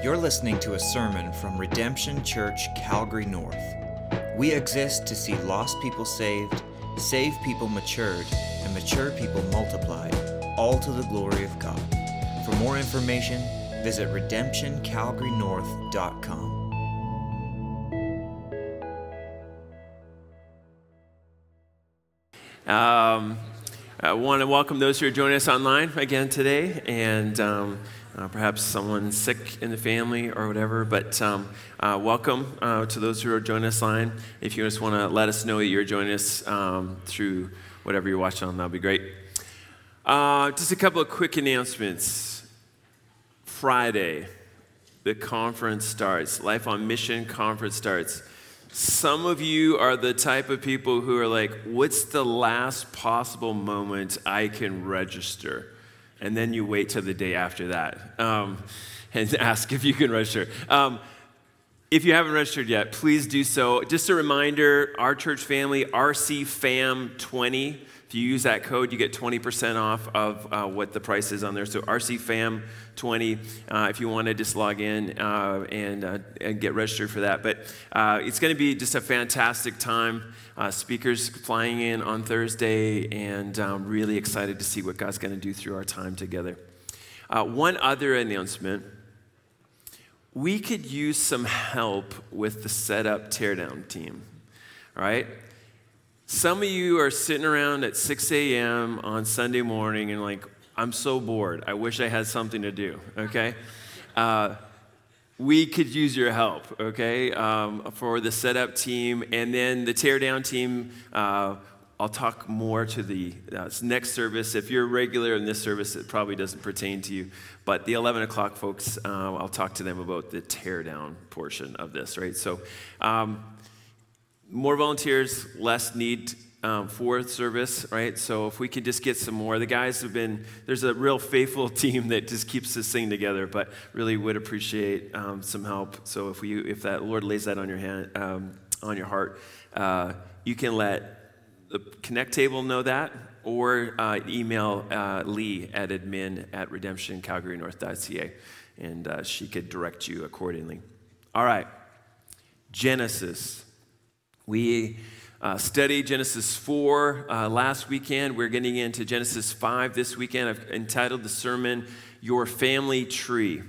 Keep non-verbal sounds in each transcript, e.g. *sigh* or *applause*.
You're listening to a sermon from Redemption Church, Calgary North. We exist to see lost people saved, saved people matured, and mature people multiplied, all to the glory of God. For more information, visit redemptioncalgarynorth.com. Um, I want to welcome those who are joining us online again today, and um, uh, perhaps someone sick in the family or whatever. But um, uh, welcome uh, to those who are joining us online. If you just want to let us know that you're joining us um, through whatever you're watching on, that'll be great. Uh, just a couple of quick announcements. Friday, the conference starts. Life on Mission conference starts. Some of you are the type of people who are like, what's the last possible moment I can register? And then you wait till the day after that um, and *laughs* ask if you can register. Um, if you haven't registered yet, please do so. Just a reminder our church family, RCFAM20. If you use that code, you get 20% off of uh, what the price is on there. So RCFAM20, uh, if you want to just log in uh, and, uh, and, get registered for that. But uh, it's going to be just a fantastic time. Uh, speakers flying in on Thursday, and I'm really excited to see what God's going to do through our time together. one other announcement we could use some help with the setup teardown team, right? Some of you are sitting around at 6 a.m. on Sunday morning and like, I'm so bored. I wish I had something to do, okay? Uh, we could use your help, okay, um, for the setup team. And then the teardown team, uh, I'll talk more to the uh, next service. If you're regular in this service, it probably doesn't pertain to you. But the 11 o'clock folks, uh, I'll talk to them about the teardown portion of this, right? So, um, more volunteers, less need um, for service, right? So if we could just get some more, the guys have been, there's a real faithful *laughs* team that just keeps this thing together, but really would appreciate um, some help. So if we, if that Lord lays that on your hand, um, on your heart, uh, you can let the Connect table know that, or uh, email uh, Lee at admin at redemptioncalgarynorth.ca, and uh, she could direct you accordingly. All right, Genesis. We uh, studied Genesis 4 uh, last weekend. We're getting into Genesis 5 this weekend. I've entitled the sermon, Your Family Tree.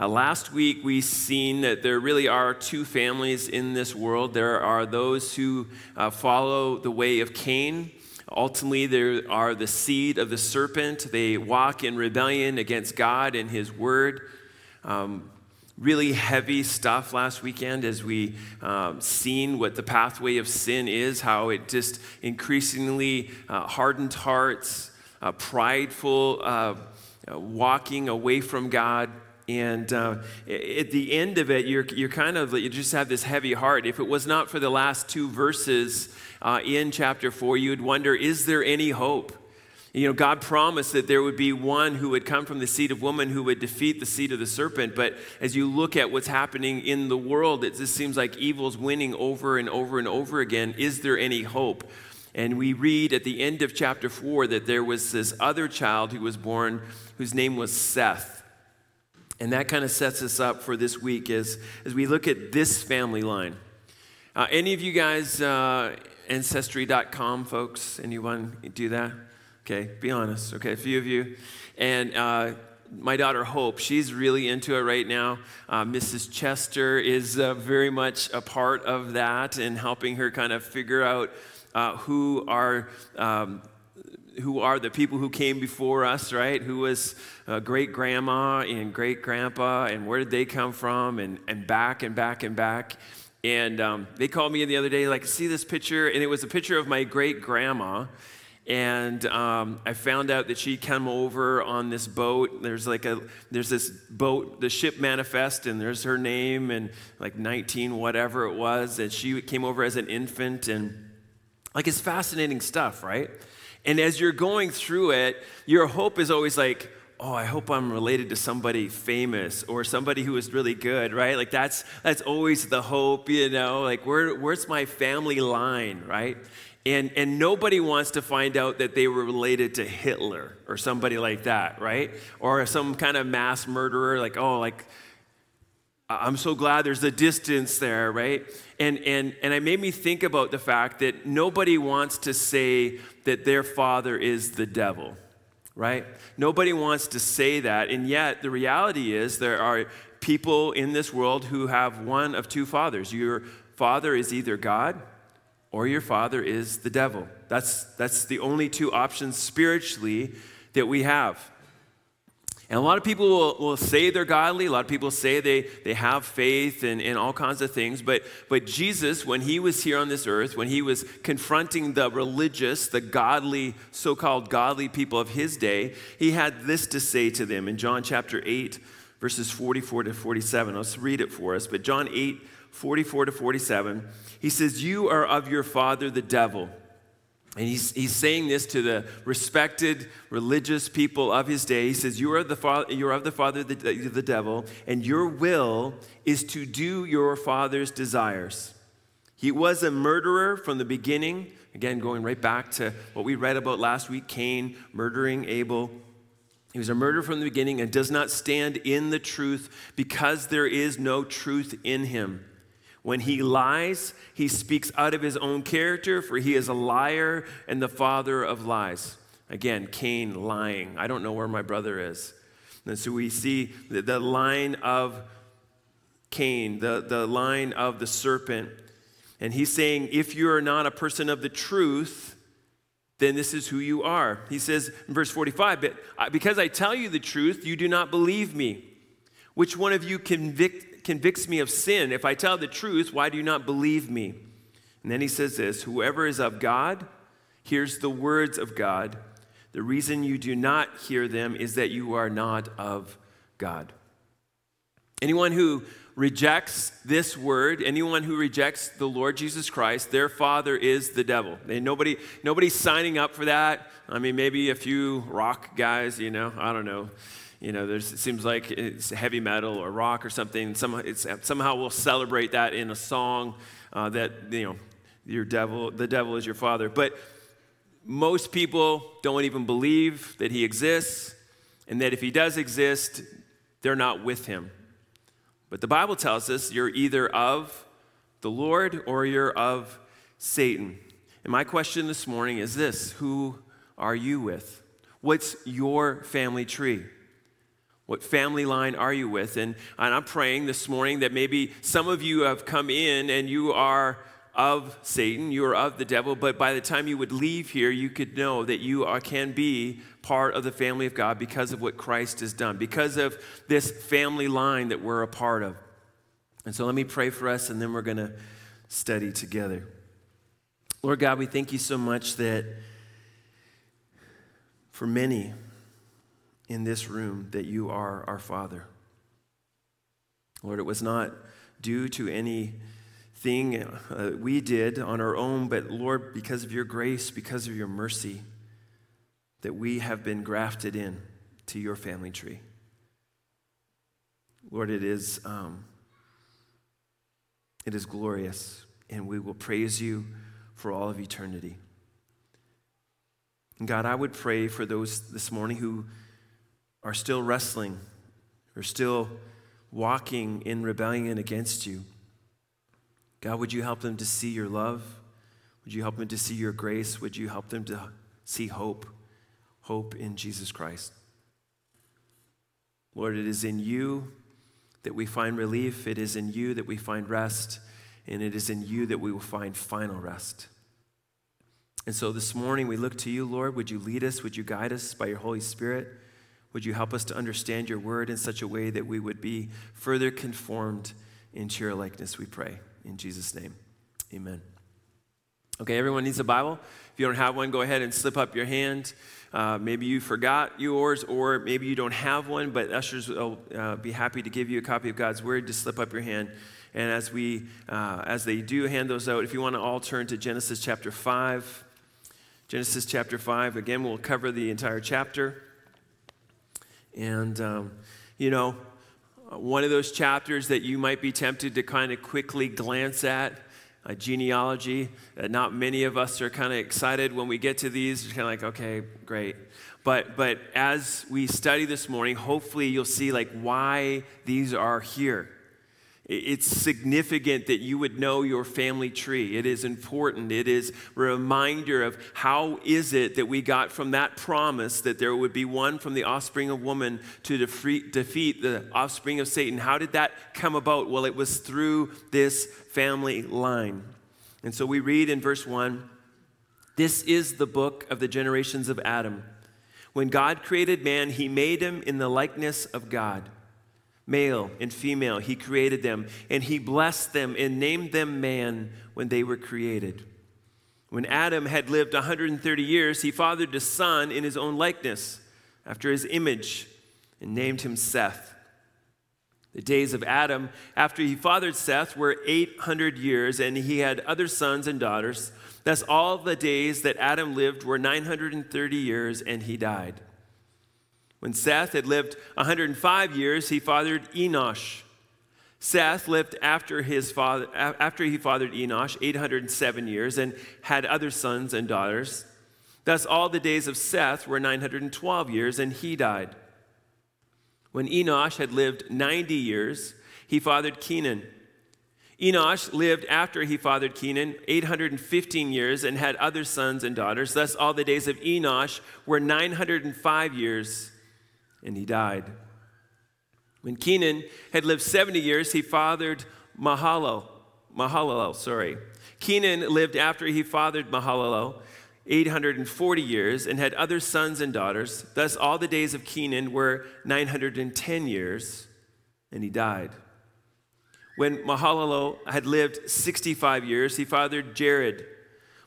Uh, last week, we seen that there really are two families in this world. There are those who uh, follow the way of Cain. Ultimately, there are the seed of the serpent. They walk in rebellion against God and His word. Um, really heavy stuff last weekend as we um, seen what the pathway of sin is, how it just increasingly uh, hardened hearts, uh, prideful, uh, uh walking away from God. And uh, at the end of it, you're, you're kind of, you just have this heavy heart. If it was not for the last two verses uh, in chapter four, you'd wonder, is there any hope? You know, God promised that there would be one who would come from the seed of woman who would defeat the seed of the serpent. But as you look at what's happening in the world, it just seems like evil's winning over and over and over again. Is there any hope? And we read at the end of chapter four that there was this other child who was born whose name was Seth. And that kind of sets us up for this week as, as we look at this family line. Uh, any of you guys, uh, Ancestry.com folks, anyone do that? Okay, be honest. Okay, a few of you. And uh, my daughter Hope, she's really into it right now. Uh, Mrs. Chester is uh, very much a part of that and helping her kind of figure out uh, who are. Um, who are the people who came before us, right? Who was uh, great grandma and great grandpa, and where did they come from, and, and back and back and back. And um, they called me the other day, like, see this picture? And it was a picture of my great grandma and um, I found out that she come over on this boat. There's like a there's this boat, the ship manifest, and there's her name and like 19 whatever it was. And she came over as an infant, and like it's fascinating stuff, right? And as you're going through it, your hope is always like, oh, I hope I'm related to somebody famous or somebody who is really good, right? Like that's that's always the hope, you know. Like where where's my family line, right? And, and nobody wants to find out that they were related to Hitler or somebody like that, right? Or some kind of mass murderer, like, oh, like, I'm so glad there's a distance there, right? And, and, and it made me think about the fact that nobody wants to say that their father is the devil, right? Nobody wants to say that. And yet, the reality is there are people in this world who have one of two fathers. Your father is either God or your father is the devil. That's, that's the only two options spiritually that we have. And a lot of people will, will, say they're godly. A lot of people say they, they have faith and, and all kinds of things. But, but Jesus, when he was here on this earth, when he was confronting the religious, the godly, so called godly people of his day, he had this to say to them in John chapter 8, verses 44 to 47. Let's read it for us. But John 8, 44 to 47, he says, You are of your father, the devil and he's, he's saying this to the respected religious people of his day. He says, You are, the father, you are of the father, the, the devil, and your will is to do your father's desires. He was a murderer from the beginning. Again, going right back to what we read about last week Cain murdering Abel. He was a murderer from the beginning and does not stand in the truth because there is no truth in him. When he lies, he speaks out of his own character, for he is a liar and the father of lies. Again, Cain lying. I don't know where my brother is. And so we see the, the line of Cain, the, the line of the serpent. And he's saying, if you are not a person of the truth, then this is who you are. He says in verse 45, but because I tell you the truth, you do not believe me. Which one of you convict, convicts me of sin. If I tell the truth, why do you not believe me? And then he says this Whoever is of God hears the words of God. The reason you do not hear them is that you are not of God. Anyone who rejects this word, anyone who rejects the Lord Jesus Christ, their father is the devil. And nobody, nobody's signing up for that. I mean, maybe a few rock guys, you know, I don't know you know, it seems like it's heavy metal or rock or something. Somehow, somehow we'll celebrate that in a song uh, that, you know, your devil, the devil is your father. But most people don't even believe that he exists, and that if he does exist, they're not with him. But the Bible tells us you're either of the Lord or you're of Satan. And my question this morning is this Who are you with? What's your family tree? What family line are you with? And, and I'm praying this morning that maybe some of you have come in and you are of Satan, you are of the devil, but by the time you would leave here, you could know that you are, can be part of the family of God because of what Christ has done, because of this family line that we're a part of. And so let me pray for us, and then we're going to study together. Lord God, we thank you so much that for many, in this room that you are our Father. Lord, it was not due to anything uh, we did on our own, but Lord, because of your grace, because of your mercy, that we have been grafted in to your family tree. Lord, it is, um, it is glorious, and we will praise you for all of eternity. And God, I would pray for those this morning who are still wrestling, are still walking in rebellion against you. God, would you help them to see your love? Would you help them to see your grace? Would you help them to see hope? Hope in Jesus Christ. Lord, it is in you that we find relief, it is in you that we find rest, and it is in you that we will find final rest. And so this morning we look to you, Lord. Would you lead us? Would you guide us by your Holy Spirit? Would you help us to understand your word in such a way that we would be further conformed into your likeness, we pray. In Jesus' name, amen. Okay, everyone needs a Bible. If you don't have one, go ahead and slip up your hand. Uh, maybe you forgot yours, or maybe you don't have one, but ushers will uh, be happy to give you a copy of God's Word. Just slip up your hand. And as, we, uh, as they do hand those out, if you want to all turn to Genesis chapter 5. Genesis chapter 5, again, we'll cover the entire chapter. And, um, you know, one of those chapters that you might be tempted to kind of quickly glance at, a genealogy. Uh, not many of us are kind of excited when we get to these. Kind of like, okay, great. But, but as we study this morning, hopefully you'll see like why these are here. It's significant that you would know your family tree. It is important. It is a reminder of how is it that we got from that promise that there would be one from the offspring of woman to defeat, defeat the offspring of Satan. How did that come about? Well, it was through this family line. And so we read in verse 1 this is the book of the generations of Adam. When God created man, he made him in the likeness of God. Male and female, he created them, and he blessed them and named them man when they were created. When Adam had lived 130 years, he fathered a son in his own likeness, after his image, and named him Seth. The days of Adam after he fathered Seth were 800 years, and he had other sons and daughters. Thus, all the days that Adam lived were 930 years, and he died. When Seth had lived 105 years, he fathered Enosh. Seth lived after, his father, after he fathered Enosh 807 years and had other sons and daughters. Thus, all the days of Seth were 912 years, and he died. When Enosh had lived 90 years, he fathered Kenan. Enosh lived after he fathered Kenan 815 years and had other sons and daughters. Thus, all the days of Enosh were 905 years, and he died. When Kenan had lived 70 years, he fathered Mahalalel. Mahalalel, sorry. Kenan lived after he fathered Mahalalel 840 years and had other sons and daughters. Thus, all the days of Kenan were 910 years, and he died. When Mahalalel had lived 65 years, he fathered Jared.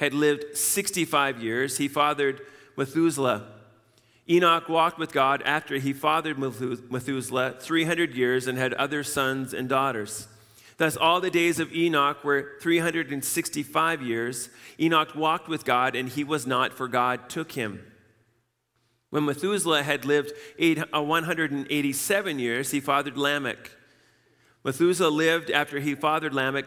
had lived 65 years, he fathered Methuselah. Enoch walked with God after he fathered Methuselah 300 years and had other sons and daughters. Thus, all the days of Enoch were 365 years. Enoch walked with God, and he was not, for God took him. When Methuselah had lived uh, 187 years, he fathered Lamech. Methuselah lived after he fathered Lamech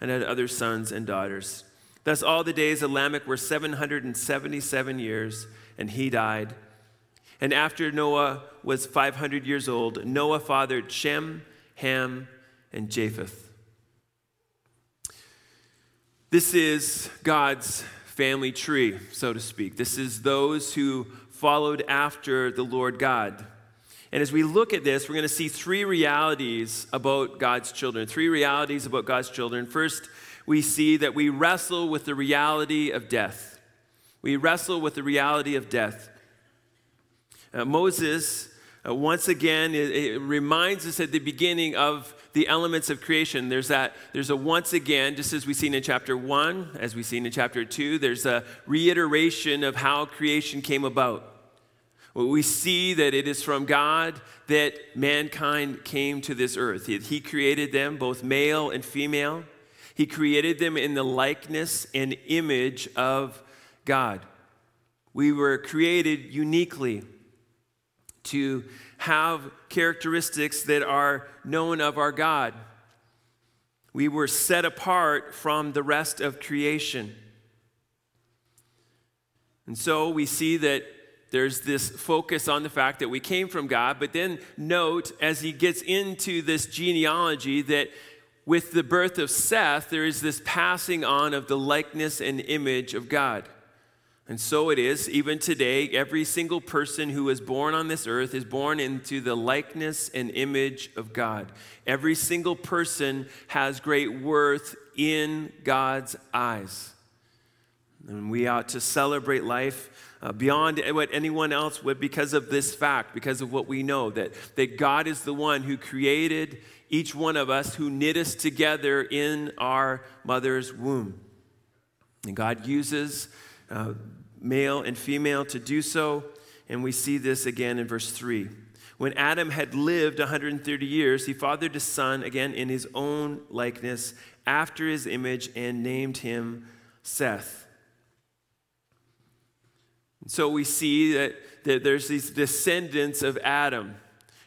and had other sons and daughters. Thus, all the days of Lamech were 777 years, and he died. And after Noah was 500 years old, Noah fathered Shem, Ham, and Japheth. This is God's family tree, so to speak. This is those who followed after the Lord God. And as we look at this, we're going to see three realities about God's children. Three realities about God's children. First, we see that we wrestle with the reality of death. We wrestle with the reality of death. Uh, Moses uh, once again, it, it reminds us at the beginning of the elements of creation. There's that, there's a once again, just as we've seen in chapter one, as we've seen in chapter two, there's a reiteration of how creation came about. We see that it is from God that mankind came to this earth. He created them, both male and female. He created them in the likeness and image of God. We were created uniquely to have characteristics that are known of our God. We were set apart from the rest of creation. And so we see that there's this focus on the fact that we came from God, but then note as he gets into this genealogy that with the birth of Seth, there is this passing on of the likeness and image of God. And so it is, even today, every single person who is born on this earth is born into the likeness and image of God. Every single person has great worth in God's eyes. And we ought to celebrate life uh, beyond what anyone else would because of this fact, because of what we know that, that God is the one who created each one of us, who knit us together in our mother's womb. And God uses uh, male and female to do so. And we see this again in verse 3. When Adam had lived 130 years, he fathered a son, again in his own likeness, after his image, and named him Seth. So we see that, that there's these descendants of Adam.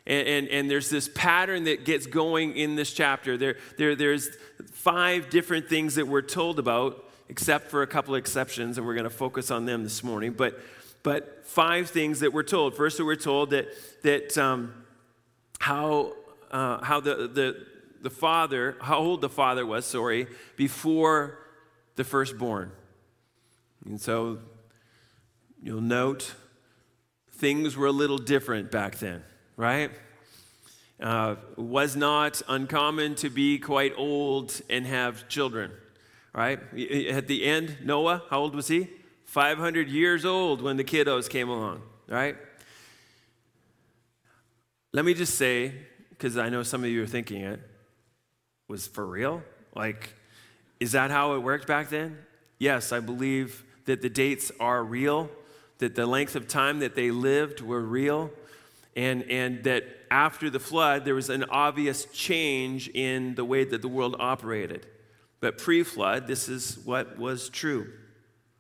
And, and, and, there's this pattern that gets going in this chapter. There, there, there's five different things that we're told about except for a couple of exceptions, and we're going to focus on them this morning. But, but five things that we're told. First, we're told that, that um, how, uh, how the, the, the father, how old the father was, sorry, before the firstborn. And so you'll note things were a little different back then, right? Uh, was not uncommon to be quite old and have children right? At the end, Noah, how old was he? 500 years old when the kiddos came along, right? Let me just say, because I know some of you are thinking it, was for real? Like, is that how it worked back then? Yes, I believe that the dates are real, that the length of time that they lived were real, and, and that after the flood, there was an obvious change in the way that the world operated. But pre flood, this is what was true.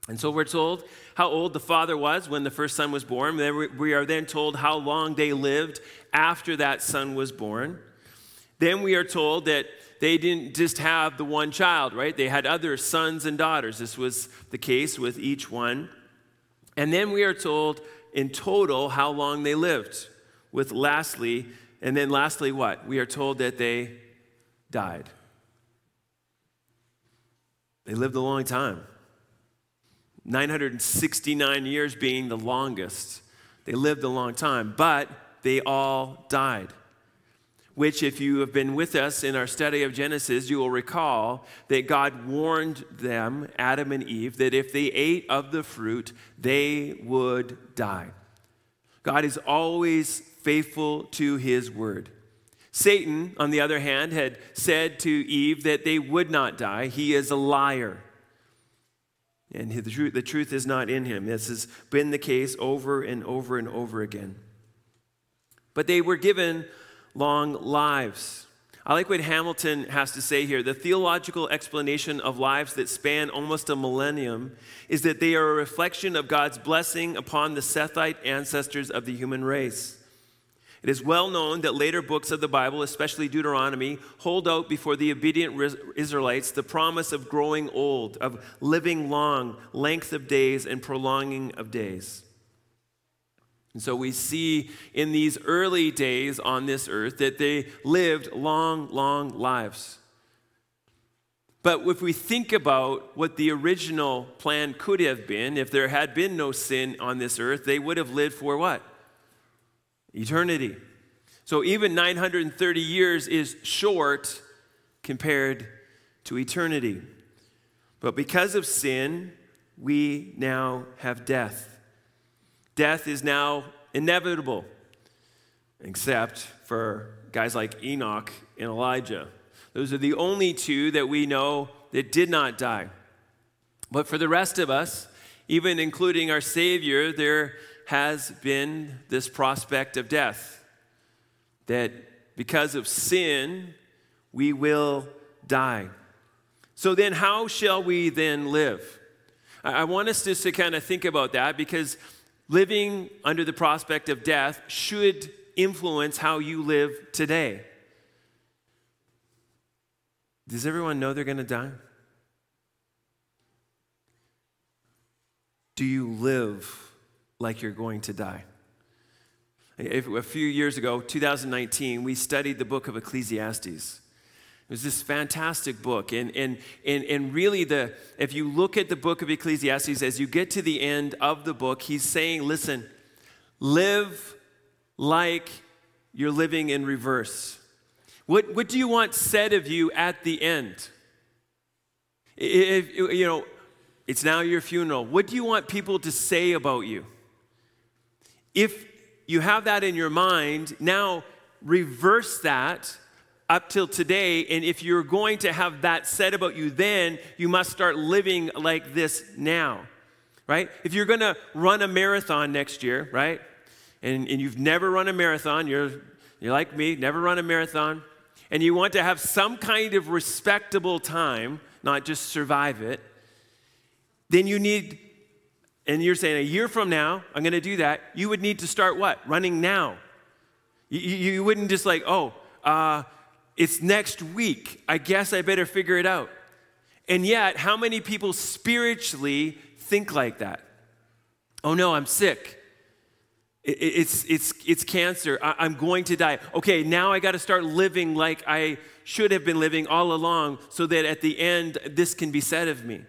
And so we're told how old the father was when the first son was born. We are then told how long they lived after that son was born. Then we are told that they didn't just have the one child, right? They had other sons and daughters. This was the case with each one. And then we are told in total how long they lived, with lastly, and then lastly, what? We are told that they died. They lived a long time. 969 years being the longest. They lived a long time, but they all died. Which, if you have been with us in our study of Genesis, you will recall that God warned them, Adam and Eve, that if they ate of the fruit, they would die. God is always faithful to his word. Satan, on the other hand, had said to Eve that they would not die. He is a liar. And the truth, the truth is not in him. This has been the case over and over and over again. But they were given long lives. I like what Hamilton has to say here. The theological explanation of lives that span almost a millennium is that they are a reflection of God's blessing upon the Sethite ancestors of the human race. It is well known that later books of the Bible, especially Deuteronomy, hold out before the obedient Israelites the promise of growing old, of living long, length of days, and prolonging of days. And so we see in these early days on this earth that they lived long, long lives. But if we think about what the original plan could have been, if there had been no sin on this earth, they would have lived for what? eternity. So even 930 years is short compared to eternity. But because of sin, we now have death. Death is now inevitable, except for guys like Enoch and Elijah. Those are the only two that we know that did not die. But for the rest of us, even including our Savior, there has been this prospect of death. That because of sin, we will die. So then, how shall we then live? I want us just to kind of think about that because living under the prospect of death should influence how you live today. Does everyone know they're going to die? Do you live like you're going to die. A few years ago, 2019, we studied the book of Ecclesiastes. It was this fantastic book. And, and, and, and really, the, if you look at the book of Ecclesiastes, as you get to the end of the book, he's saying, listen, live like you're living in reverse. What, what do you want said of you at the end? If, you know, it's now your funeral. What do you want people to say about you? If you have that in your mind, now reverse that up till today. And if you're going to have that said about you then, you must start living like this now, right? If you're going to run a marathon next year, right? And, and you've never run a marathon, you're, you're like me, never run a marathon, and you want to have some kind of respectable time, not just survive it, then you need, and you're saying a year from now, I'm going to do that, you would need to start what? Running now. You, you wouldn't just like, oh, uh, it's next week. I guess I better figure it out. And yet, how many people spiritually think like that? Oh no, I'm sick. It's, it's, it's cancer. I'm going to die. Okay, now I got to start living like I should have been living all along so that at the end, this can be said of me.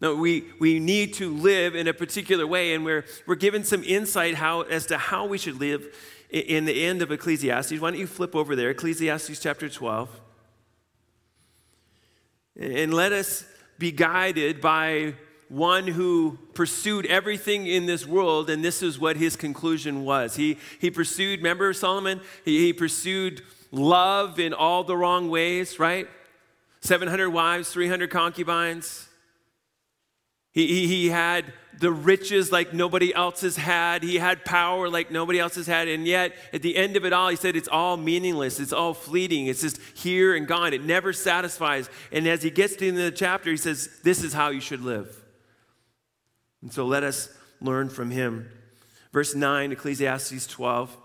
No, we, we need to live in a particular way, and we're, we're given some insight how, as to how we should live in the end of Ecclesiastes. Why don't you flip over there, Ecclesiastes chapter 12. And let us be guided by one who pursued everything in this world, and this is what his conclusion was. He, he pursued, remember Solomon? He, he pursued love in all the wrong ways, right? 700 wives, 300 concubines. He, he, had the riches like nobody else has had. He had power like nobody else has had. And yet, at the end of it all, he said it's all meaningless. It's all fleeting. It's just here and gone. It never satisfies. And as he gets to the end of the chapter, he says, This is how you should live. And so let us learn from him. Verse 9, Ecclesiastes 12.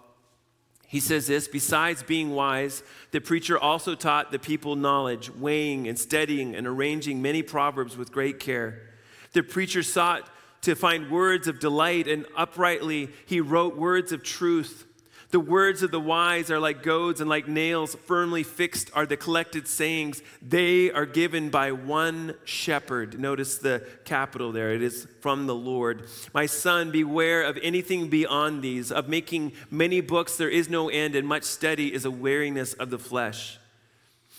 He says this Besides being wise, the preacher also taught the people knowledge, weighing and studying and arranging many proverbs with great care. The preacher sought to find words of delight, and uprightly he wrote words of truth. The words of the wise are like goads, and like nails firmly fixed are the collected sayings. They are given by one shepherd. Notice the capital there. It is from the Lord. My son, beware of anything beyond these. Of making many books, there is no end, and much study is a weariness of the flesh.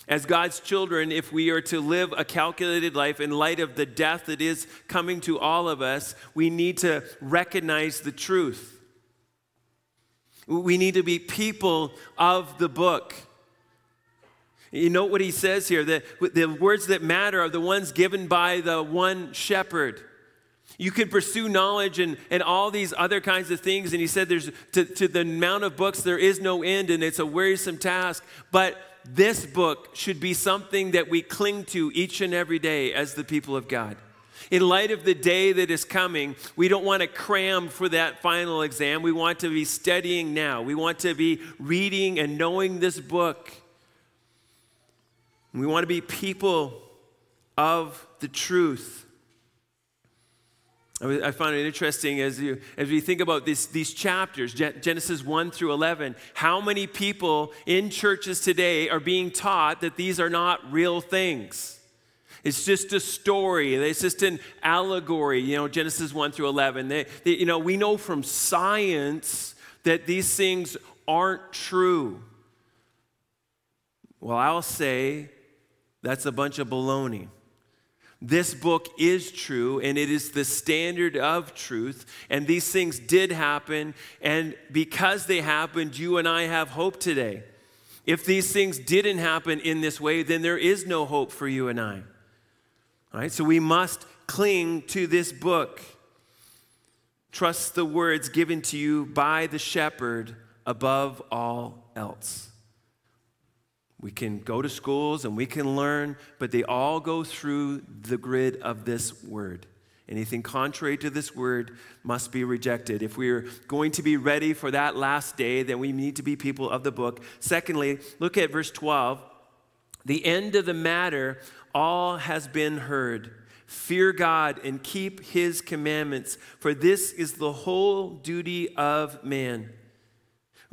As God's children, if we are to live a calculated life in light of the death that is coming to all of us, we need to recognize the truth. We need to be people of the book. You know what he says here? that the words that matter are the ones given by the one shepherd. You can pursue knowledge and, and all these other kinds of things. And he said, there's to, to the amount of books, there is no end, and it's a wearisome task. But this book should be something that we cling to each and every day as the people of God. In light of the day that is coming, we don't want to cram for that final exam. We want to be studying now. We want to be reading and knowing this book. We want to be people of the truth. I find it interesting as, you, as we think about this, these chapters, Genesis 1 through 11, how many people in churches today are being taught that these are not real things? It's just a story. It's just an allegory, you know, Genesis 1 through 11. They, they, you know, we know from science that these things aren't true. Well, I'll say that's a bunch of baloney. This book is true and it is the standard of truth. And these things did happen. And because they happened, you and I have hope today. If these things didn't happen in this way, then there is no hope for you and I. All right, so we must cling to this book. Trust the words given to you by the shepherd above all else. We can go to schools and we can learn, but they all go through the grid of this word. Anything contrary to this word must be rejected. If we're going to be ready for that last day, then we need to be people of the book. Secondly, look at verse 12. The end of the matter, all has been heard. Fear God and keep his commandments, for this is the whole duty of man.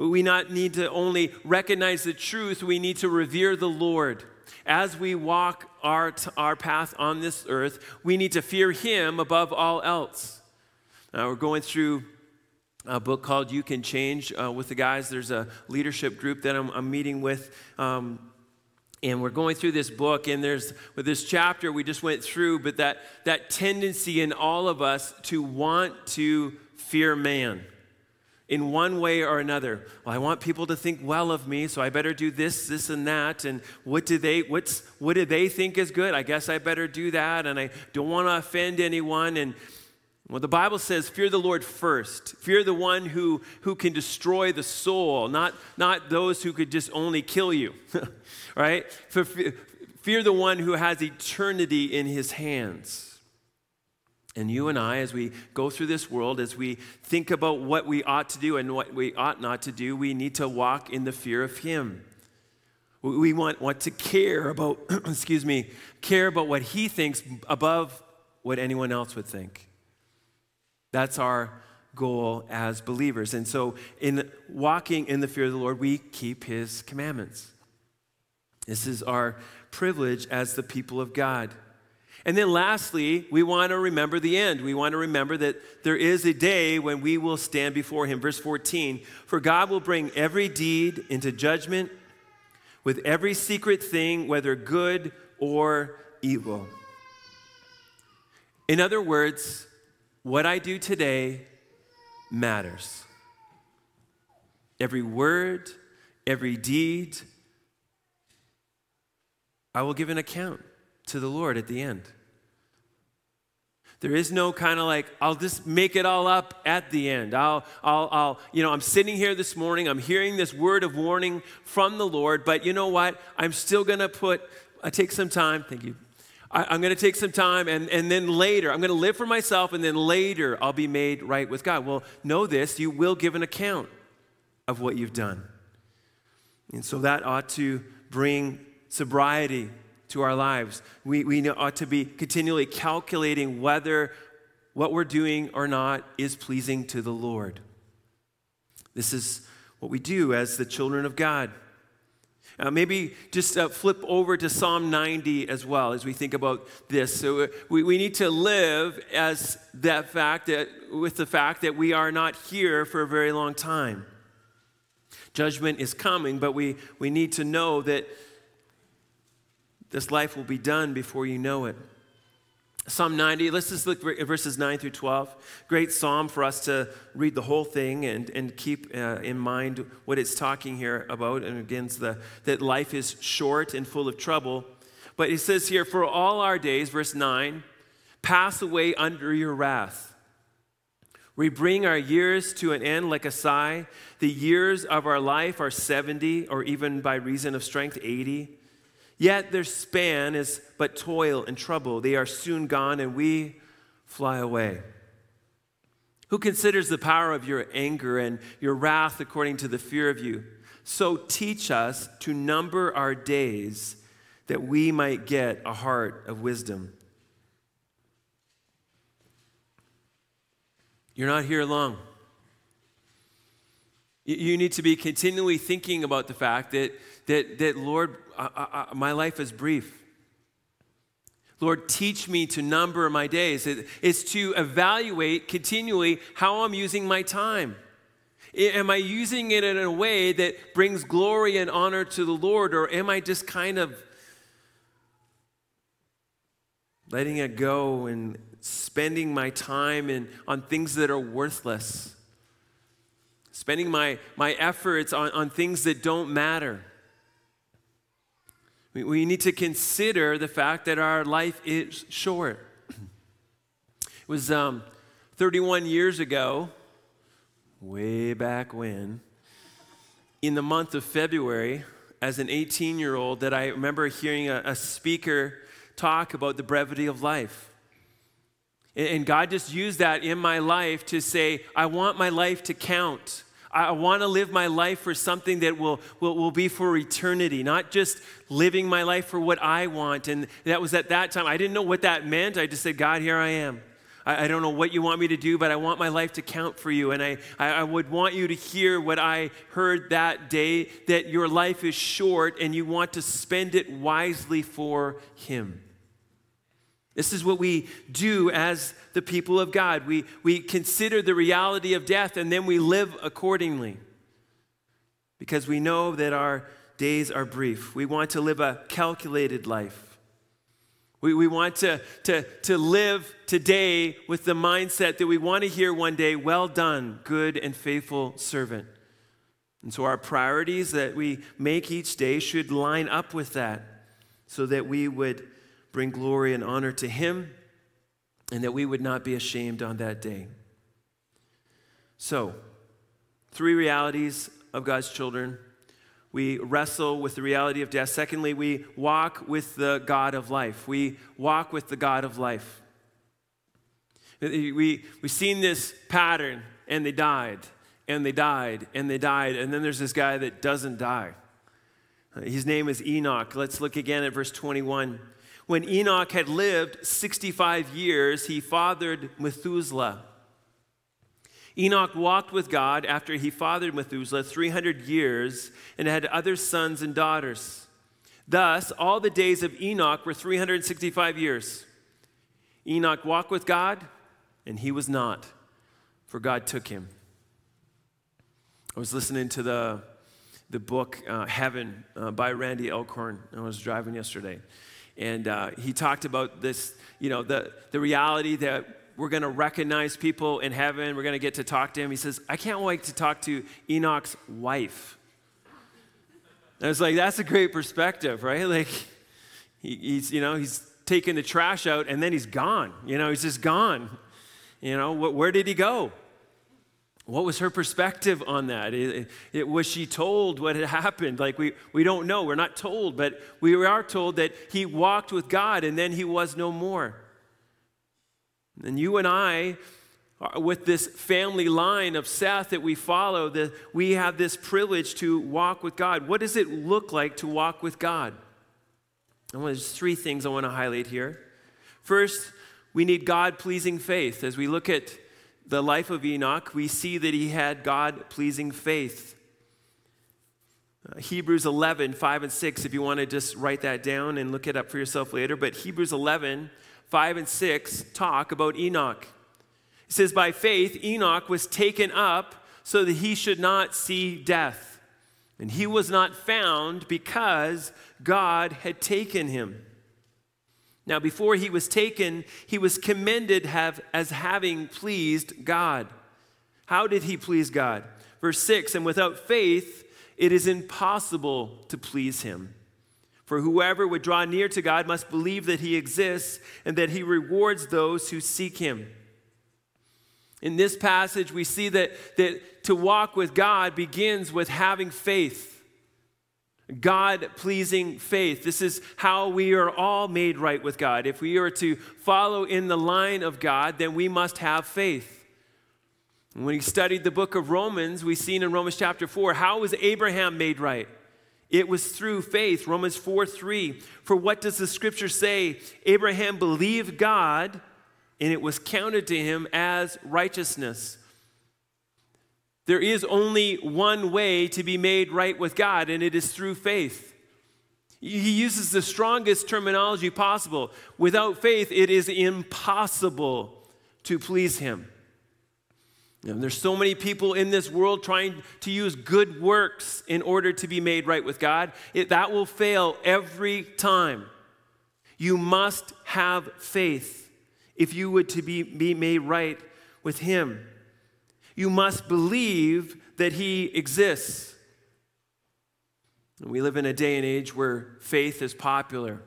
We not need to only recognize the truth, we need to revere the Lord. As we walk our, our path on this earth, we need to fear Him above all else. Now, we're going through a book called You Can Change uh, with the guys. There's a leadership group that I'm, I'm meeting with. Um, and we're going through this book, and there's with this chapter we just went through, but that, that tendency in all of us to want to fear man in one way or another. Well, I want people to think well of me, so I better do this, this, and that. And what do they what's what do they think is good? I guess I better do that. And I don't want to offend anyone. And well, the Bible says, fear the Lord first. Fear the one who, who can destroy the soul, not, not those who could just only kill you, *laughs* right? For, fear the one who has eternity in his hands. And you and I, as we go through this world, as we think about what we ought to do and what we ought not to do, we need to walk in the fear of him. We want, want to care about, *clears throat* excuse me, care about what he thinks above what anyone else would think. That's our goal as believers. And so, in walking in the fear of the Lord, we keep his commandments. This is our privilege as the people of God. And then, lastly, we want to remember the end. We want to remember that there is a day when we will stand before him. Verse 14 For God will bring every deed into judgment with every secret thing, whether good or evil. In other words, what I do today matters. Every word, every deed, I will give an account to the Lord at the end. There is no kind of like, I'll just make it all up at the end. I'll, I'll, I'll, you know, I'm sitting here this morning, I'm hearing this word of warning from the Lord, but you know what? I'm still going to put, I take some time, thank you, I, am going to take some time and, and then later, I'm going to live for myself and then later I'll be made right with God. Well, know this, you will give an account of what you've done. And so that ought to bring sobriety to our lives. We, we ought to be continually calculating whether what we're doing or not is pleasing to the Lord. This is what we do as the children of God. Uh, maybe just uh, flip over to Psalm 90 as well as we think about this. So uh, we, we need to live as that fact that, with the fact that we are not here for a very long time. Judgment is coming, but we, we need to know that this life will be done before you know it. Psalm 90, let's just look at verses 9 through 12. Great psalm for us to read the whole thing and, and keep uh, in mind what it's talking here about. And again, the, that life is short and full of trouble. But it says here, for all our days, verse 9, pass away under your wrath. We bring our years to an end like a sigh. The years of our life are 70, or even by reason of strength, 80. Yet their span is but toil and trouble. They are soon gone, and we fly away. Who considers the power of your anger and your wrath according to the fear of you? So teach us to number our days that we might get a heart of wisdom. You're not here long. You need to be continually thinking about the fact that, that, that Lord, I, I, my life is brief. Lord, teach me to number my days. It, it's to evaluate continually how I'm using my time. Am I using it in a way that brings glory and honor to the Lord, or am I just kind of letting it go and spending my time in, on things that are worthless? Spending my, my efforts on, on things that don't matter? We, need to consider the fact that our life is short. It was um, 31 years ago, way back when, in the month of February, as an 18 year old, that I remember hearing a, a speaker talk about the brevity of life. And God just used that in my life to say, I want my life to count. I want to live my life for something that will, will, will be for eternity, not just living my life for what I want. And that was at that time. I didn't know what that meant. I just said, God, here I am. I, I, don't know what you want me to do, but I want my life to count for you. And I, I would want you to hear what I heard that day that your life is short and you want to spend it wisely for Him. This is what we do as the people of God. We, we consider the reality of death and then we live accordingly because we know that our days are brief. We want to live a calculated life. We, we want to, to, to live today with the mindset that we want to hear one day, well done, good and faithful servant. And so our priorities that we make each day should line up with that so that we would bring glory and honor to Him and that we would not be ashamed on that day. So, three realities of God's children we wrestle with the reality of death. Secondly, we walk with the God of life. We walk with the God of life. We, we've seen this pattern, and they died, and they died, and they died. And then there's this guy that doesn't die. His name is Enoch. Let's look again at verse 21. When Enoch had lived 65 years, he fathered Methuselah. Enoch walked with God after he fathered Methuselah 300 years and had other sons and daughters. Thus, all the days of Enoch were 365 years. Enoch walked with God, and he was not, for God took him. I was listening to the, the book uh, Heaven uh, by Randy Alcorn. I was driving yesterday. And uh, he talked about this, you know, the, the reality that we're going to recognize people in heaven. We're going to get to talk to him. He says, I can't wait to talk to Enoch's wife. And I was like, that's a great perspective, right? *laughs* Like, he, he's, you know, he's taking the trash out and then he's gone. You know, he's just gone. You know, wh- where did he go? What was her perspective on that? It, it, was she told what had happened? Like, we, we don't know. We're not told, but we are told that he walked with God and then he was no more. And you and I, with this family line of Seth that we follow, that we have this privilege to walk with God. What does it look like to walk with God? And there's three things I want to highlight here. First, we need God pleasing faith. As we look at the life of Enoch, we see that he had God pleasing faith. Uh, Hebrews 11, 5 and 6, if you want to just write that down and look it up for yourself later. But Hebrews 11, 5 and 6 talk about Enoch. It says, By faith, Enoch was taken up so that he should not see death. And he was not found because God had taken him. Now, before he was taken, he was commended have, as having pleased God. How did he please God? Verse 6 And without faith, it is impossible to please him. For whoever would draw near to God must believe that he exists and that he rewards those who seek him. In this passage, we see that, that to walk with God begins with having faith. God pleasing faith. This is how we are all made right with God. If we are to follow in the line of God, then we must have faith. when we studied the book of Romans, we seen in Romans chapter 4 how was Abraham made right? It was through faith. Romans 4 3. For what does the scripture say? Abraham believed God, and it was counted to him as righteousness. There is only one way to be made right with God, and it is through faith. He uses the strongest terminology possible. Without faith, it is impossible to please him. And there's so many people in this world trying to use good works in order to be made right with God. It, that will fail every time. You must have faith if you would to be, be made right with Him. You must believe that He exists. We live in a day and age where faith is popular,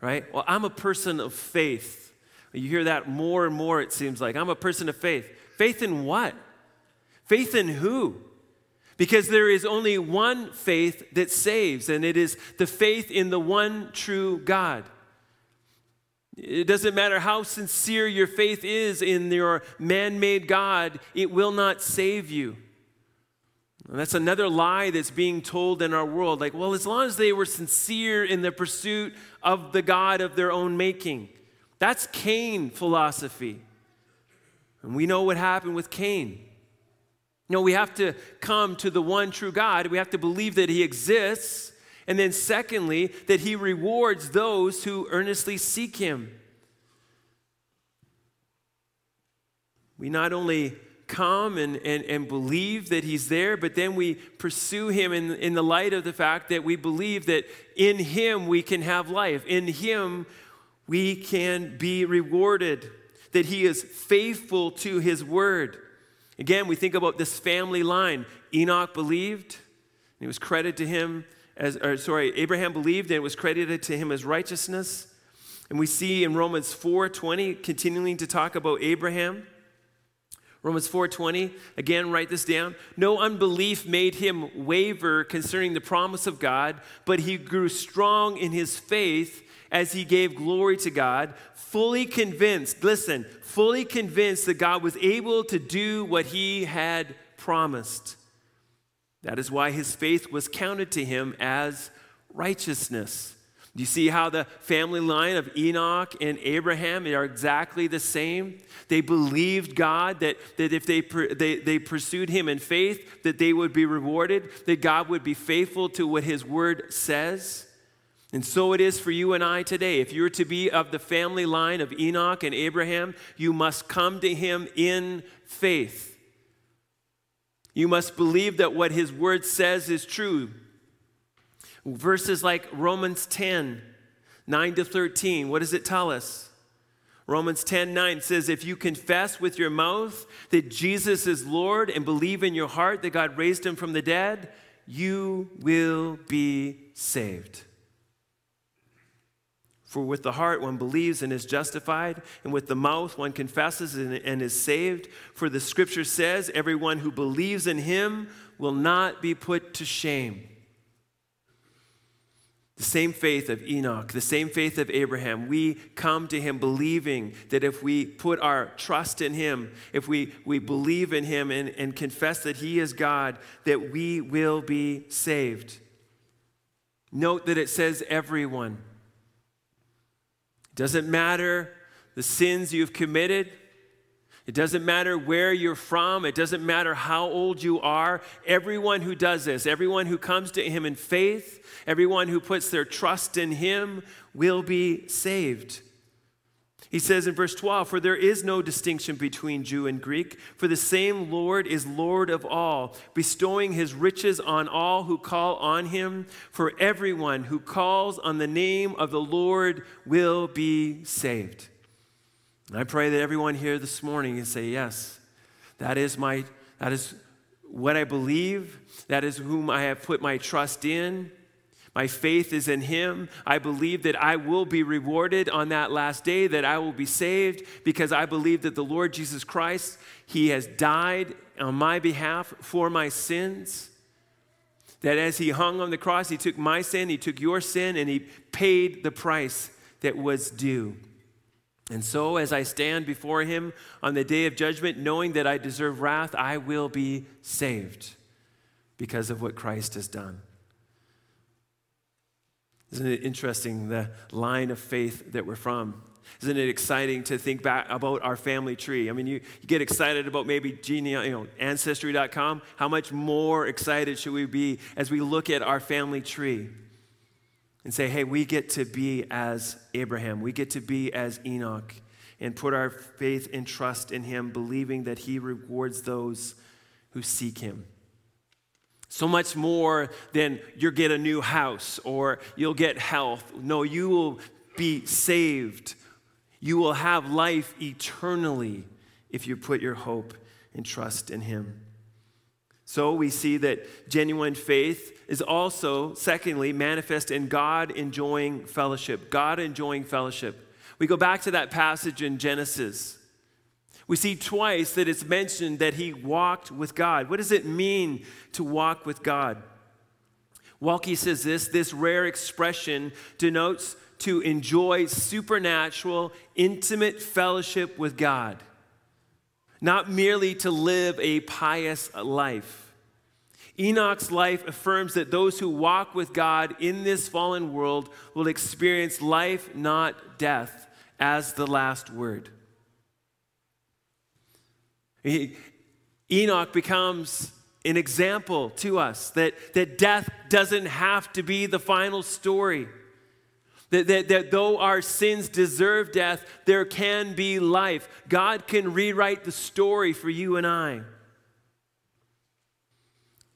right? Well, I'm a person of faith. You hear that more and more, it seems like. I'm a person of faith. Faith in what? Faith in who? Because there is only one faith that saves, and it is the faith in the one true God. It doesn't matter how sincere your faith is in your man made God, it will not save you. And that's another lie that's being told in our world. Like, well, as long as they were sincere in the pursuit of the God of their own making. That's Cain philosophy. And we know what happened with Cain. No, we have to come to the one true God. We have to believe that He exists. And then, secondly, that He rewards those who earnestly seek Him. We not only come and, and, and believe that He's there, but then we pursue Him in, in the light of the fact that we believe that in Him we can have life, in Him we can be rewarded, that He is faithful to His word. Again, we think about this family line. Enoch believed, and it was credited to him as, or sorry, Abraham believed, and it was credited to him as righteousness. And we see in Romans 4:20 continuing to talk about Abraham. Romans 4:20, again write this down. No unbelief made him waver concerning the promise of God, but he grew strong in his faith as he gave glory to God, fully convinced, listen, fully convinced that God was able to do what he had promised. That is why his faith was counted to him as righteousness. Do you see how the family line of Enoch and Abraham are exactly the same? They believed God that, that if they, they, they pursued him in faith, that they would be rewarded, that God would be faithful to what his word says. And so it is for you and I today. If you're to be of the family line of Enoch and Abraham, you must come to him in faith. You must believe that what his word says is true. Verses like Romans 10, 9 to 13, what does it tell us? Romans 10 9 says, If you confess with your mouth that Jesus is Lord and believe in your heart that God raised him from the dead, you will be saved. For with the heart one believes and is justified, and with the mouth one confesses and, and, is saved. For the scripture says, Everyone who believes in him will not be put to shame. The same faith of Enoch, the same faith of Abraham, we come to him believing that if we put our trust in him, if we, we believe in him and, and confess that he is God, that we will be saved. Note that it says everyone. It doesn't matter the sins you've committed. It doesn't matter where you're from. It doesn't matter how old you are. Everyone who does this, everyone who comes to Him in faith, everyone who puts their trust in Him will be saved. He says in verse 12, For there is no distinction between Jew and Greek, for the same Lord is Lord of all, bestowing his riches on all who call on him. For everyone who calls on the name of the Lord will be saved. And I pray that everyone here this morning can say, Yes, that is my that is what I believe, that is whom I have put my trust in. My faith is in Him. I believe that I will be rewarded on that last day, that I will be saved because I believe that the Lord Jesus Christ, He has died on my behalf for my sins. That as He hung on the cross, He took my sin, He took your sin, and He paid the price that was due. And so, as I stand before Him on the day of judgment, knowing that I deserve wrath, I will be saved because of what Christ has done. Isn't it interesting, the line of faith that we're from? Isn't it exciting to think back about our family tree? I mean, you, you get excited about maybe gene, you know, ancestry.com. How much more excited should we be as we look at our family tree and say, hey, we get to be as Abraham, we get to be as Enoch, and put our faith and trust in him, believing that he rewards those who seek him. So much more than you'll get a new house or you'll get health. No, you will be saved. You will have life eternally if you put your hope and trust in Him. So we see that genuine faith is also, secondly, manifest in God enjoying fellowship. God enjoying fellowship. We go back to that passage in Genesis we see twice that it's mentioned that he walked with God. What does it mean to walk with God? Waltke says this this rare expression denotes to enjoy supernatural, intimate fellowship with God, not merely to live a pious life. Enoch's life affirms that those who walk with God in this fallen world will experience life, not death, as the last word. He, Enoch becomes an example to us that, that death doesn't have to be the final story. That, that, that though our sins deserve death, there can be life. God can rewrite the story for you and I.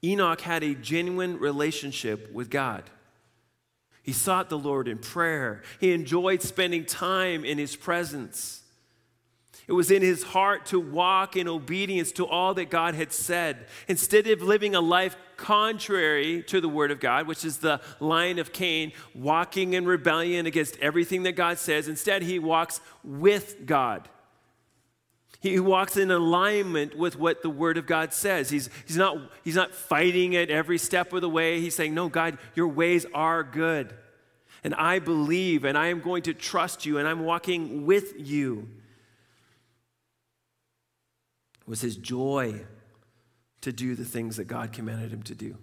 Enoch had a genuine relationship with God. He sought the Lord in prayer. He enjoyed spending time in His presence. It was in his heart to walk in obedience to all that God had said. Instead of living a life contrary to the word of God, which is the line of Cain, walking in rebellion against everything that God says, instead he walks with God. He walks in alignment with what the Word of God says. He's, he's, not, he's not fighting it every step of the way. He's saying, No, God, your ways are good. And I believe, and I am going to trust you, and I'm walking with you was his joy to do the things that God commanded him to do.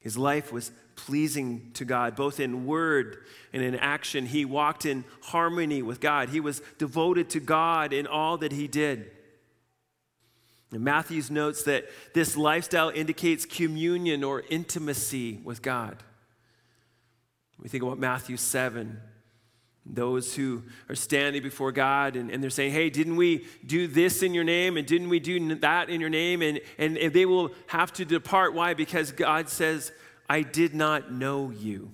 His life was pleasing to God, both in word and in action. He walked in harmony with God. He was devoted to God in all that he did. And Mathews notes that this lifestyle indicates communion or intimacy with God. We think about Matthew 7, those who are standing before God and, and, they're saying, Hey, didn't we do this in your name? And didn't we do that in your name? And, and, and they will have to depart. Why? Because God says, I did not know you.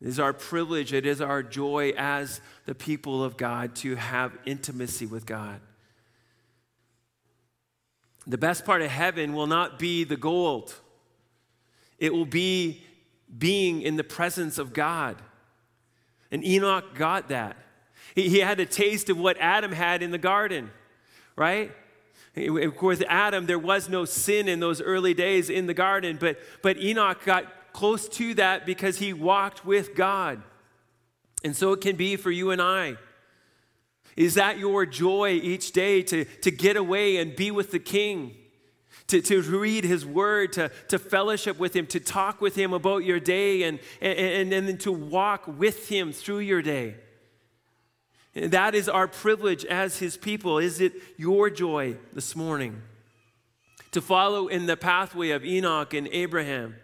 It is our privilege, it is our joy as the people of God to have intimacy with God. The best part of heaven will not be the gold, it will be being in the presence of God. And Enoch got that. He, he had a taste of what Adam had in the garden, right? Of course, Adam, there was no sin in those early days in the garden, but, but Enoch got close to that because he walked with God. And so it can be for you and I. Is that your joy each day to, to get away and be with the King? To, to read his word, to, to fellowship with him, to talk with him about your day, and, and, and, then to walk with him through your day. That is our privilege as his people. Is it your joy this morning? To follow in the pathway of Enoch and Abraham.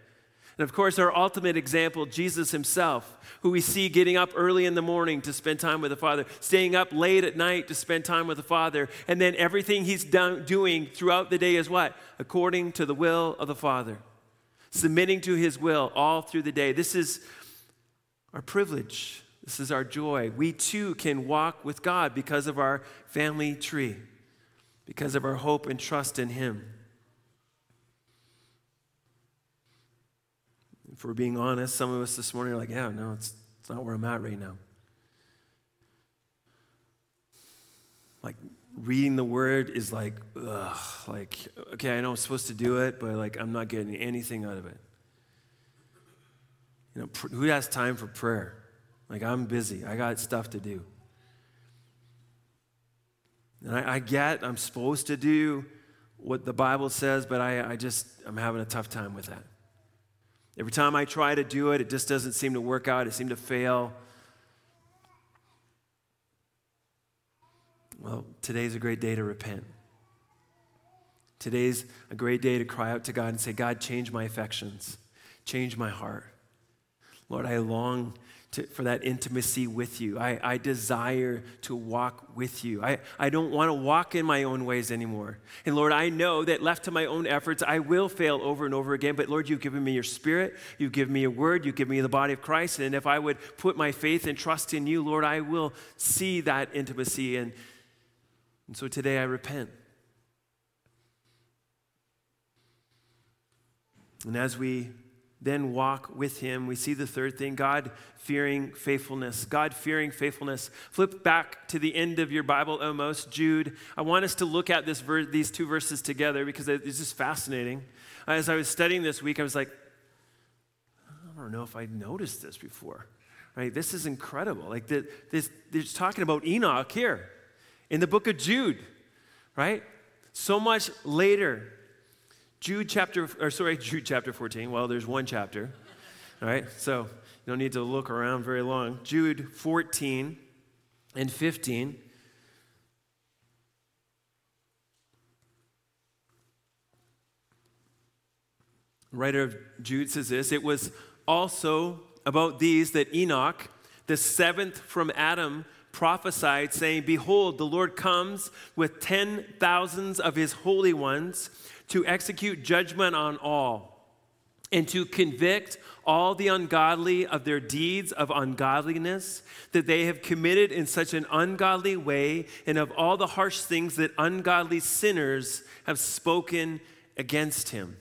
And of course, our ultimate example, Jesus himself, who we see getting up early in the morning to spend time with the Father, staying up late at night to spend time with the Father, and then everything he's done, doing throughout the day is what? According to the will of the Father. Submitting to his will all through the day. This is our privilege. This is our joy. We too can walk with God because of our family tree, because of our hope and trust in him. If we're being honest, some of us this morning are like, yeah, no, it's, it's not where I'm at right now. Like, reading the word is like, ugh, like, okay, I know I'm supposed to do it, but like, I'm not getting anything out of it. You know, pr- who has time for prayer? Like, I'm busy, I got stuff to do. And I, I get I'm supposed to do what the Bible says, but I, I just, I'm having a tough time with that. Every time I try to do it, it just doesn't seem to work out. It seems to fail. Well, today's a great day to repent. Today's a great day to cry out to God and say, God, change my affections, change my heart. Lord, I long to, for that intimacy with you. I, I desire to walk with you. I, I don't want to walk in my own ways anymore. And Lord, I know that left to my own efforts, I will fail over and over again. But Lord, you've given me your spirit, you've given me a word, you've given me the body of Christ. And if I would put my faith and trust in you, Lord, I will see that intimacy. And, and so today I repent. And as we then walk with him. We see the third thing God fearing faithfulness. God fearing faithfulness. Flip back to the end of your Bible almost, Jude. I want us to look at this ver- these two verses together because it's just fascinating. Uh, as I was studying this week, I was like, I don't know if I noticed this before. Right? This is incredible. Like the, this, they're talking about Enoch here in the book of Jude, right? So much later, Jude chapter, or sorry, Jude chapter 14. Well, there's one chapter. All right, so you don't need to look around very long. Jude 14 and 15. Writer of Jude says this It was also about these that Enoch, the seventh from Adam, prophesied, saying, Behold, the Lord comes with ten thousands of his holy ones to execute judgment on all and to convict all the ungodly of their deeds of ungodliness that they have committed in such an ungodly way, and of all the harsh things that ungodly sinners have spoken against him.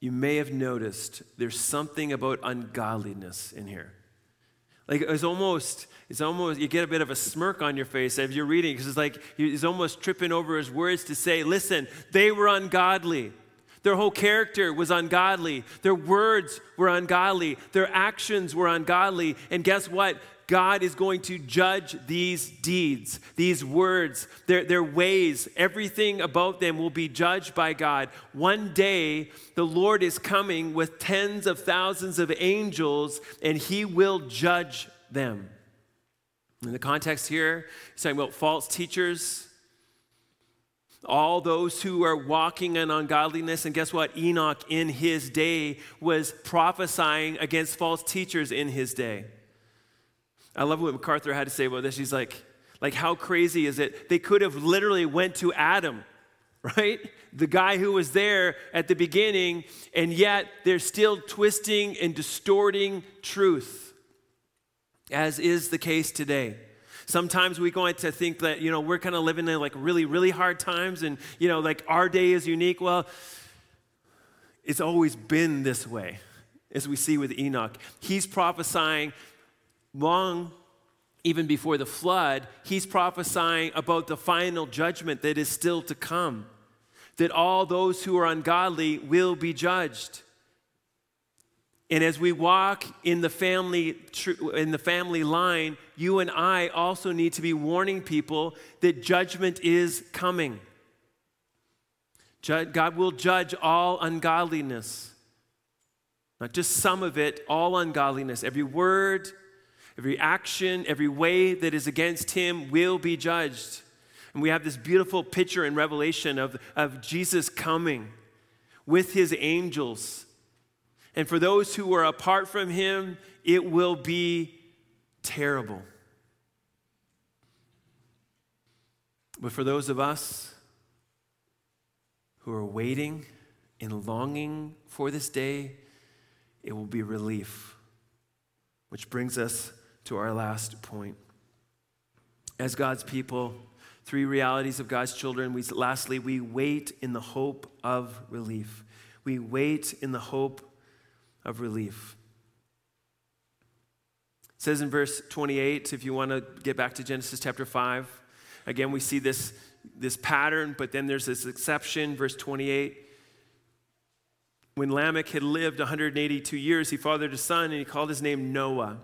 You may have noticed there's something about ungodliness in here. Like it's almost, it's almost, you get a bit of a smirk on your face as you're reading because it's like he's almost tripping over his words to say, listen, they were ungodly. Their whole character was ungodly. Their words were ungodly. Their actions were ungodly. And guess what? God is going to judge these deeds, these words, their, their ways, everything about them will be judged by God. One day, the Lord is coming with tens of thousands of angels, and he will judge them. In the context here, he's talking about false teachers, all those who are walking in ungodliness. And guess what? Enoch in his day was prophesying against false teachers in his day. I love what MacArthur had to say about this. He's like, like how crazy is it? They could have literally went to Adam, *laughs* right? The guy who was there at the beginning, and yet they're still twisting and distorting truth, as is the case today. Sometimes we go to think that, you know, we're kind of living in like really, really hard times and, you know, like our day is unique. Well, it's always been this way, as we see with Enoch. He's prophesying long even before the flood, he's prophesying about the final judgment that is still to come, that all those who are ungodly will be judged. And as we walk in the family in the family line, you and I also need to be warning people that judgment is coming. God will judge all ungodliness. Not just some of it, all ungodliness. Every word, every action, every way that is against him will be judged. And we have this beautiful picture in Revelation of, of Jesus coming with his angels and for those who are apart from him, it will be terrible. But for those of us who are waiting and longing for this day, it will be relief. Which brings us to our last point. As God's people, three realities of God's children. We, lastly, we wait in the hope of relief. We wait in the hope of relief. It says in verse 28, if you want to get back to Genesis chapter 5, again, we see this, this pattern, but then there's this exception. Verse 28 When Lamech had lived 182 years, he fathered a son, and he called his name Noah.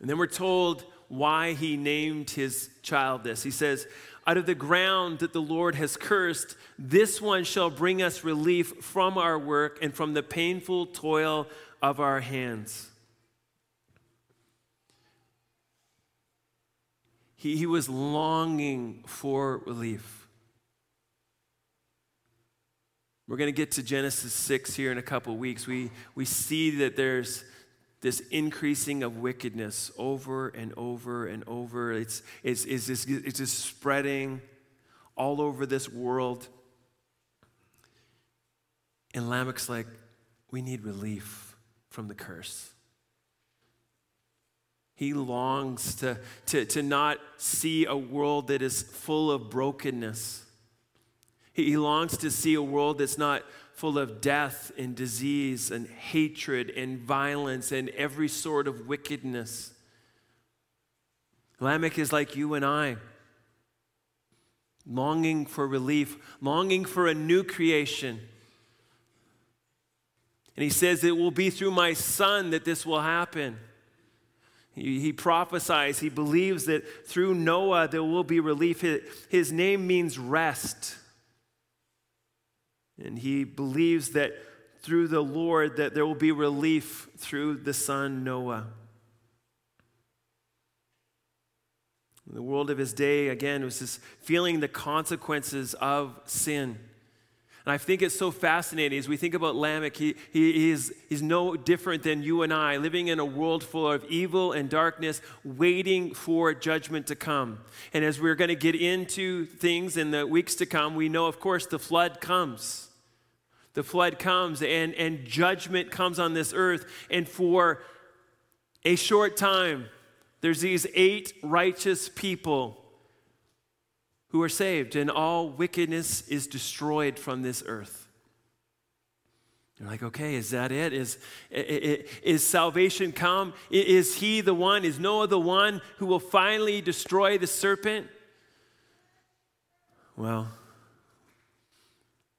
And then we're told why he named his child this. He says, out of the ground that the Lord has cursed, this one shall bring us relief from our work and from the painful toil of our hands. He, he was longing for relief. We're going to get to Genesis 6 here in a couple weeks. We, we see that there's this increasing of wickedness over and over and over. It's, it's, it's, just, it's just spreading all over this world. And Lamech's like, we need relief from the curse. He longs to, to, to not see a world that is full of brokenness. He, he longs to see a world that's not full of death and disease and hatred and violence and every sort of wickedness. Lamech is like you and I, longing for relief, longing for a new creation. And he says, It will be through my son that this will happen. He, he prophesies, he believes that through Noah there will be relief. His name means rest. And he believes that through the Lord that there will be relief through the son Noah. In the world of his day, again, was just feeling the consequences of sin. And I think it's so fascinating as we think about Lamech, he, he is, he's no different than you and I, living in a world full of evil and darkness, waiting for judgment to come. And as we're going to get into things in the weeks to come, we know, of course, the flood comes. The flood comes and, and judgment comes on this earth. And for a short time, there's these eight righteous people who are saved, and all wickedness is destroyed from this earth. You're like, okay, is that it? Is, is salvation come? Is he the one? Is Noah the one who will finally destroy the serpent? Well,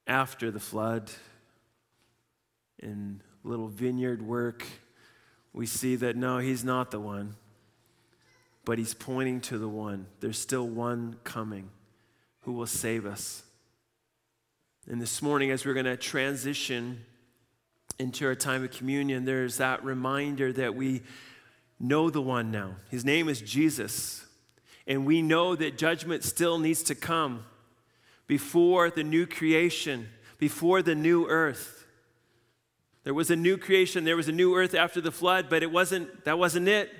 after the flood, in little vineyard work, we see that no, he's not the one, but he's pointing to the one. There's still one coming who will save us. And this morning, as we're going to transition into our time of communion, there's that reminder that we know the one now. His name is Jesus. And we know that judgment still needs to come before the new creation, before the new earth. There was a new creation, there was a new earth after the flood, but it wasn't that wasn't it.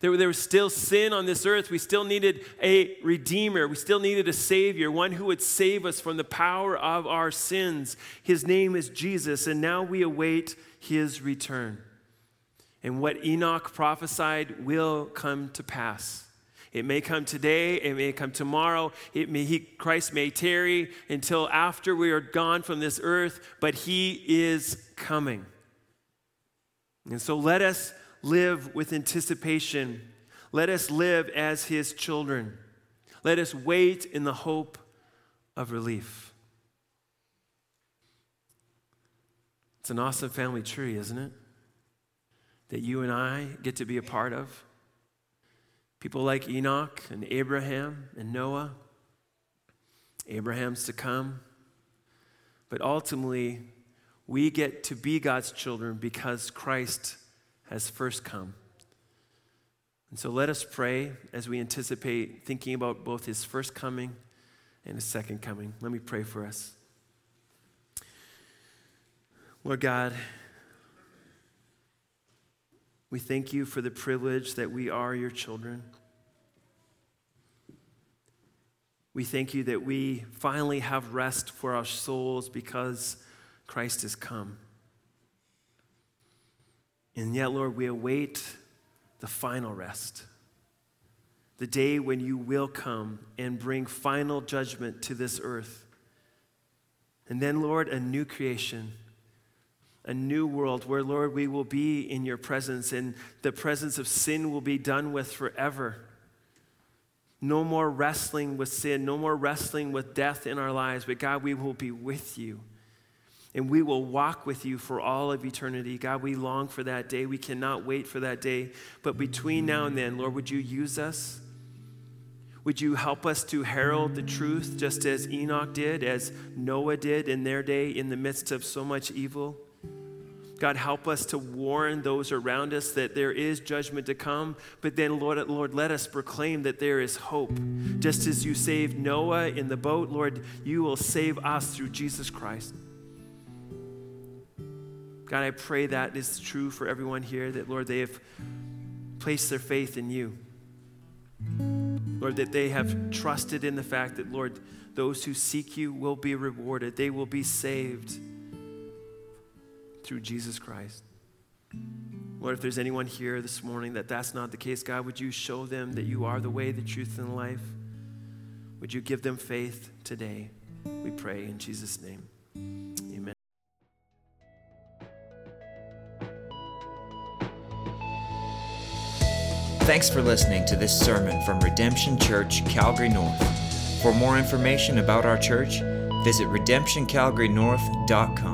There, there was still sin on this earth. We still needed a redeemer. We still needed a savior, one who would save us from the power of our sins. His name is Jesus, and now we await his return. And what Enoch prophesied will come to pass. It may come today, it may come tomorrow, it may, he, Christ may tarry until after we are gone from this earth, but he is coming. And so let us live with anticipation. Let us live as his children. Let us wait in the hope of relief. It's an awesome family tree, isn't it? That you and I get to be a part of. People like Enoch and Abraham and Noah. Abraham's to come. But ultimately, we get to be God's children because Christ has first come. And so let us pray as we anticipate thinking about both his first coming and his second coming. Let me pray for us. Lord God, we thank you for the privilege that we are your children. We thank you that we finally have rest for our souls because Christ has come. And yet, Lord, we await the final rest. The day when you will come and bring final judgment to this earth. And then, Lord, a new creation, a new world where, Lord, we will be in your presence and the presence of sin will be done with forever. No more wrestling with sin, no more wrestling with death in our lives, but God, we will be with you and we will walk with you for all of eternity. God, we long for that day. We cannot wait for that day. But between now and then, Lord, would you use us? Would you help us to herald the truth just as Enoch did, as Noah did in their day in the midst of so much evil? God, help us to warn those around us that there is judgment to come. But then, Lord, Lord, let us proclaim that there is hope. Just as you saved Noah in the boat, Lord, you will save us through Jesus Christ. God, I pray that is true for everyone here, that, Lord, they have placed their faith in you. Lord, that they have trusted in the fact that, Lord, those who seek you will be rewarded, they will be saved through Jesus Christ. Lord, if there's anyone here this morning that that's not the case, God, would you show them that you are the way, the truth, and the life? Would you give them faith today? We pray in Jesus' name. Amen. Thanks for listening to this sermon from Redemption Church, Calgary North. For more information about our church, visit redemptioncalgarynorth.com.